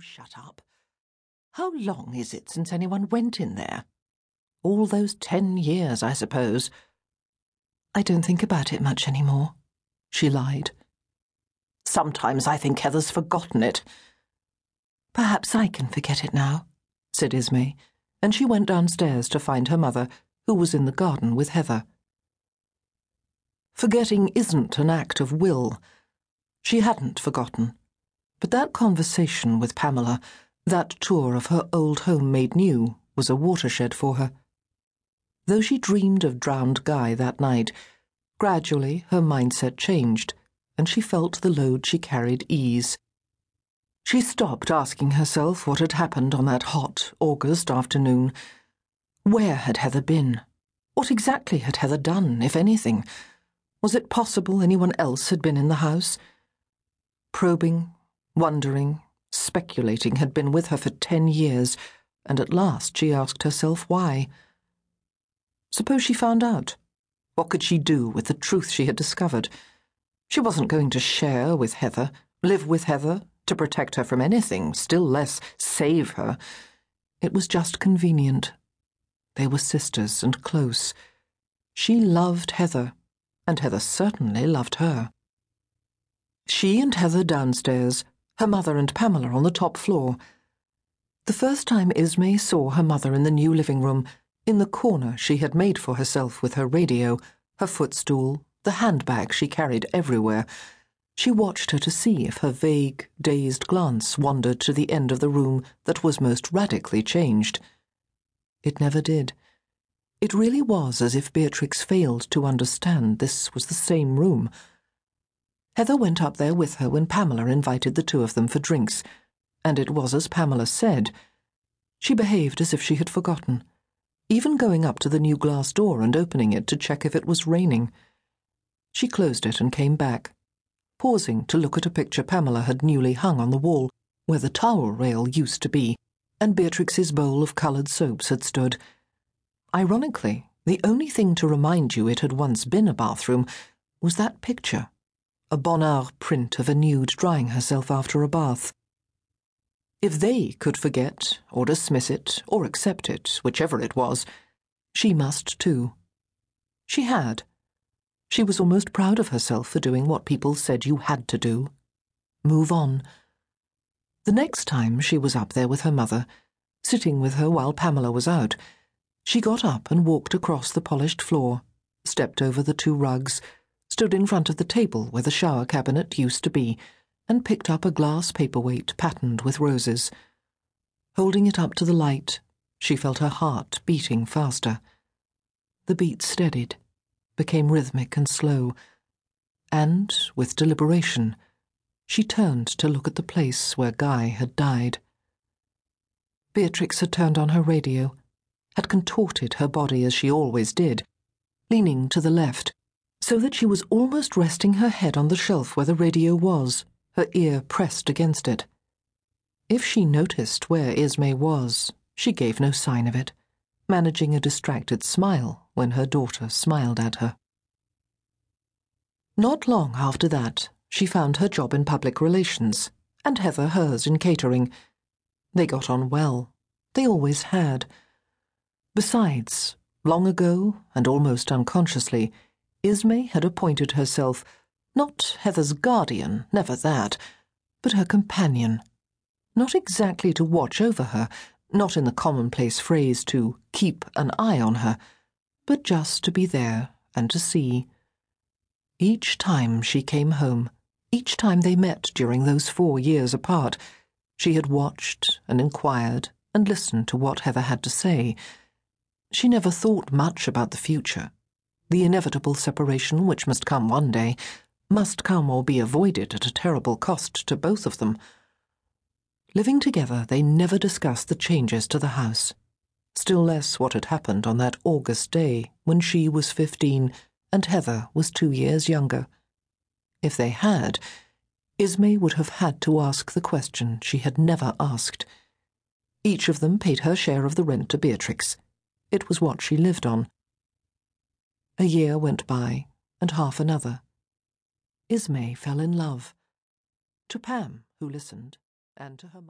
shut up. How long is it since anyone went in there? All those ten years, I suppose. I don't think about it much any more, she lied. Sometimes I think Heather's forgotten it. Perhaps I can forget it now, said Ismay, and she went downstairs to find her mother, who was in the garden with Heather. Forgetting isn't an act of will. She hadn't forgotten. But that conversation with Pamela, that tour of her old home made new, was a watershed for her. Though she dreamed of drowned Guy that night, gradually her mindset changed, and she felt the load she carried ease. She stopped asking herself what had happened on that hot August afternoon. Where had Heather been? What exactly had Heather done, if anything? Was it possible anyone else had been in the house? Probing, wondering, speculating had been with her for ten years, and at last she asked herself why. Suppose she found out? What could she do with the truth she had discovered? She wasn't going to share with Heather, live with Heather, to protect her from anything, still less save her. It was just convenient. They were sisters and close. She loved Heather, and Heather certainly loved her. She and Heather downstairs, her mother and Pamela on the top floor. The first time Ismay saw her mother in the new living room, in the corner she had made for herself with her radio, her footstool, the handbag she carried everywhere, she watched her to see if her vague, dazed glance wandered to the end of the room that was most radically changed. It never did. It really was as if Beatrix failed to understand this was the same room. Heather went up there with her when Pamela invited the two of them for drinks, and it was as Pamela said. She behaved as if she had forgotten even going up to the new glass door and opening it to check if it was raining. She closed it and came back, pausing to look at a picture Pamela had newly hung on the wall, where the towel rail used to be, and Beatrix's bowl of coloured soaps had stood. Ironically, the only thing to remind you it had once been a bathroom was that picture, a Bonnard print of a nude drying herself after a bath. If they could forget, or dismiss it, or accept it, whichever it was, she must too. She had. She was almost proud of herself for doing what people said you had to do. Move on. The next time she was up there with her mother, sitting with her while Pamela was out, she got up and walked across the polished floor, stepped over the two rugs, stood in front of the table where the shower cabinet used to be, and picked up a glass paperweight patterned with roses. Holding it up to the light, she felt her heart beating faster. The beat steadied, became rhythmic and slow, and, with deliberation, she turned to look at the place where Guy had died. Beatrix had turned on her radio, had contorted her body as she always did, leaning to the left, so that she was almost resting her head on the shelf where the radio was her ear pressed against it. If she noticed where Ismay was, she gave no sign of it, managing a distracted smile when her daughter smiled at her. Not long after that, she found her job in public relations, and Heather hers in catering. They got on well. They always had. Besides, long ago, and almost unconsciously, Ismay had appointed herself not Heather's guardian, never that, but her companion. Not exactly to watch over her, not in the commonplace phrase to keep an eye on her, but just to be there and to see. Each time she came home, each time they met during those four years apart, she had watched and inquired and listened to what Heather had to say. She never thought much about the future, the inevitable separation which must come one day, must come or be avoided at a terrible cost to both of them. Living together, they never discussed the changes to the house, still less what had happened on that August day when she was fifteen and Heather was two years younger. If they had, Ismay would have had to ask the question she had never asked. Each of them paid her share of the rent to Beatrix. It was what she lived on. A year went by, and half another. Ismay fell in love. To Pam, who listened, and to her mother.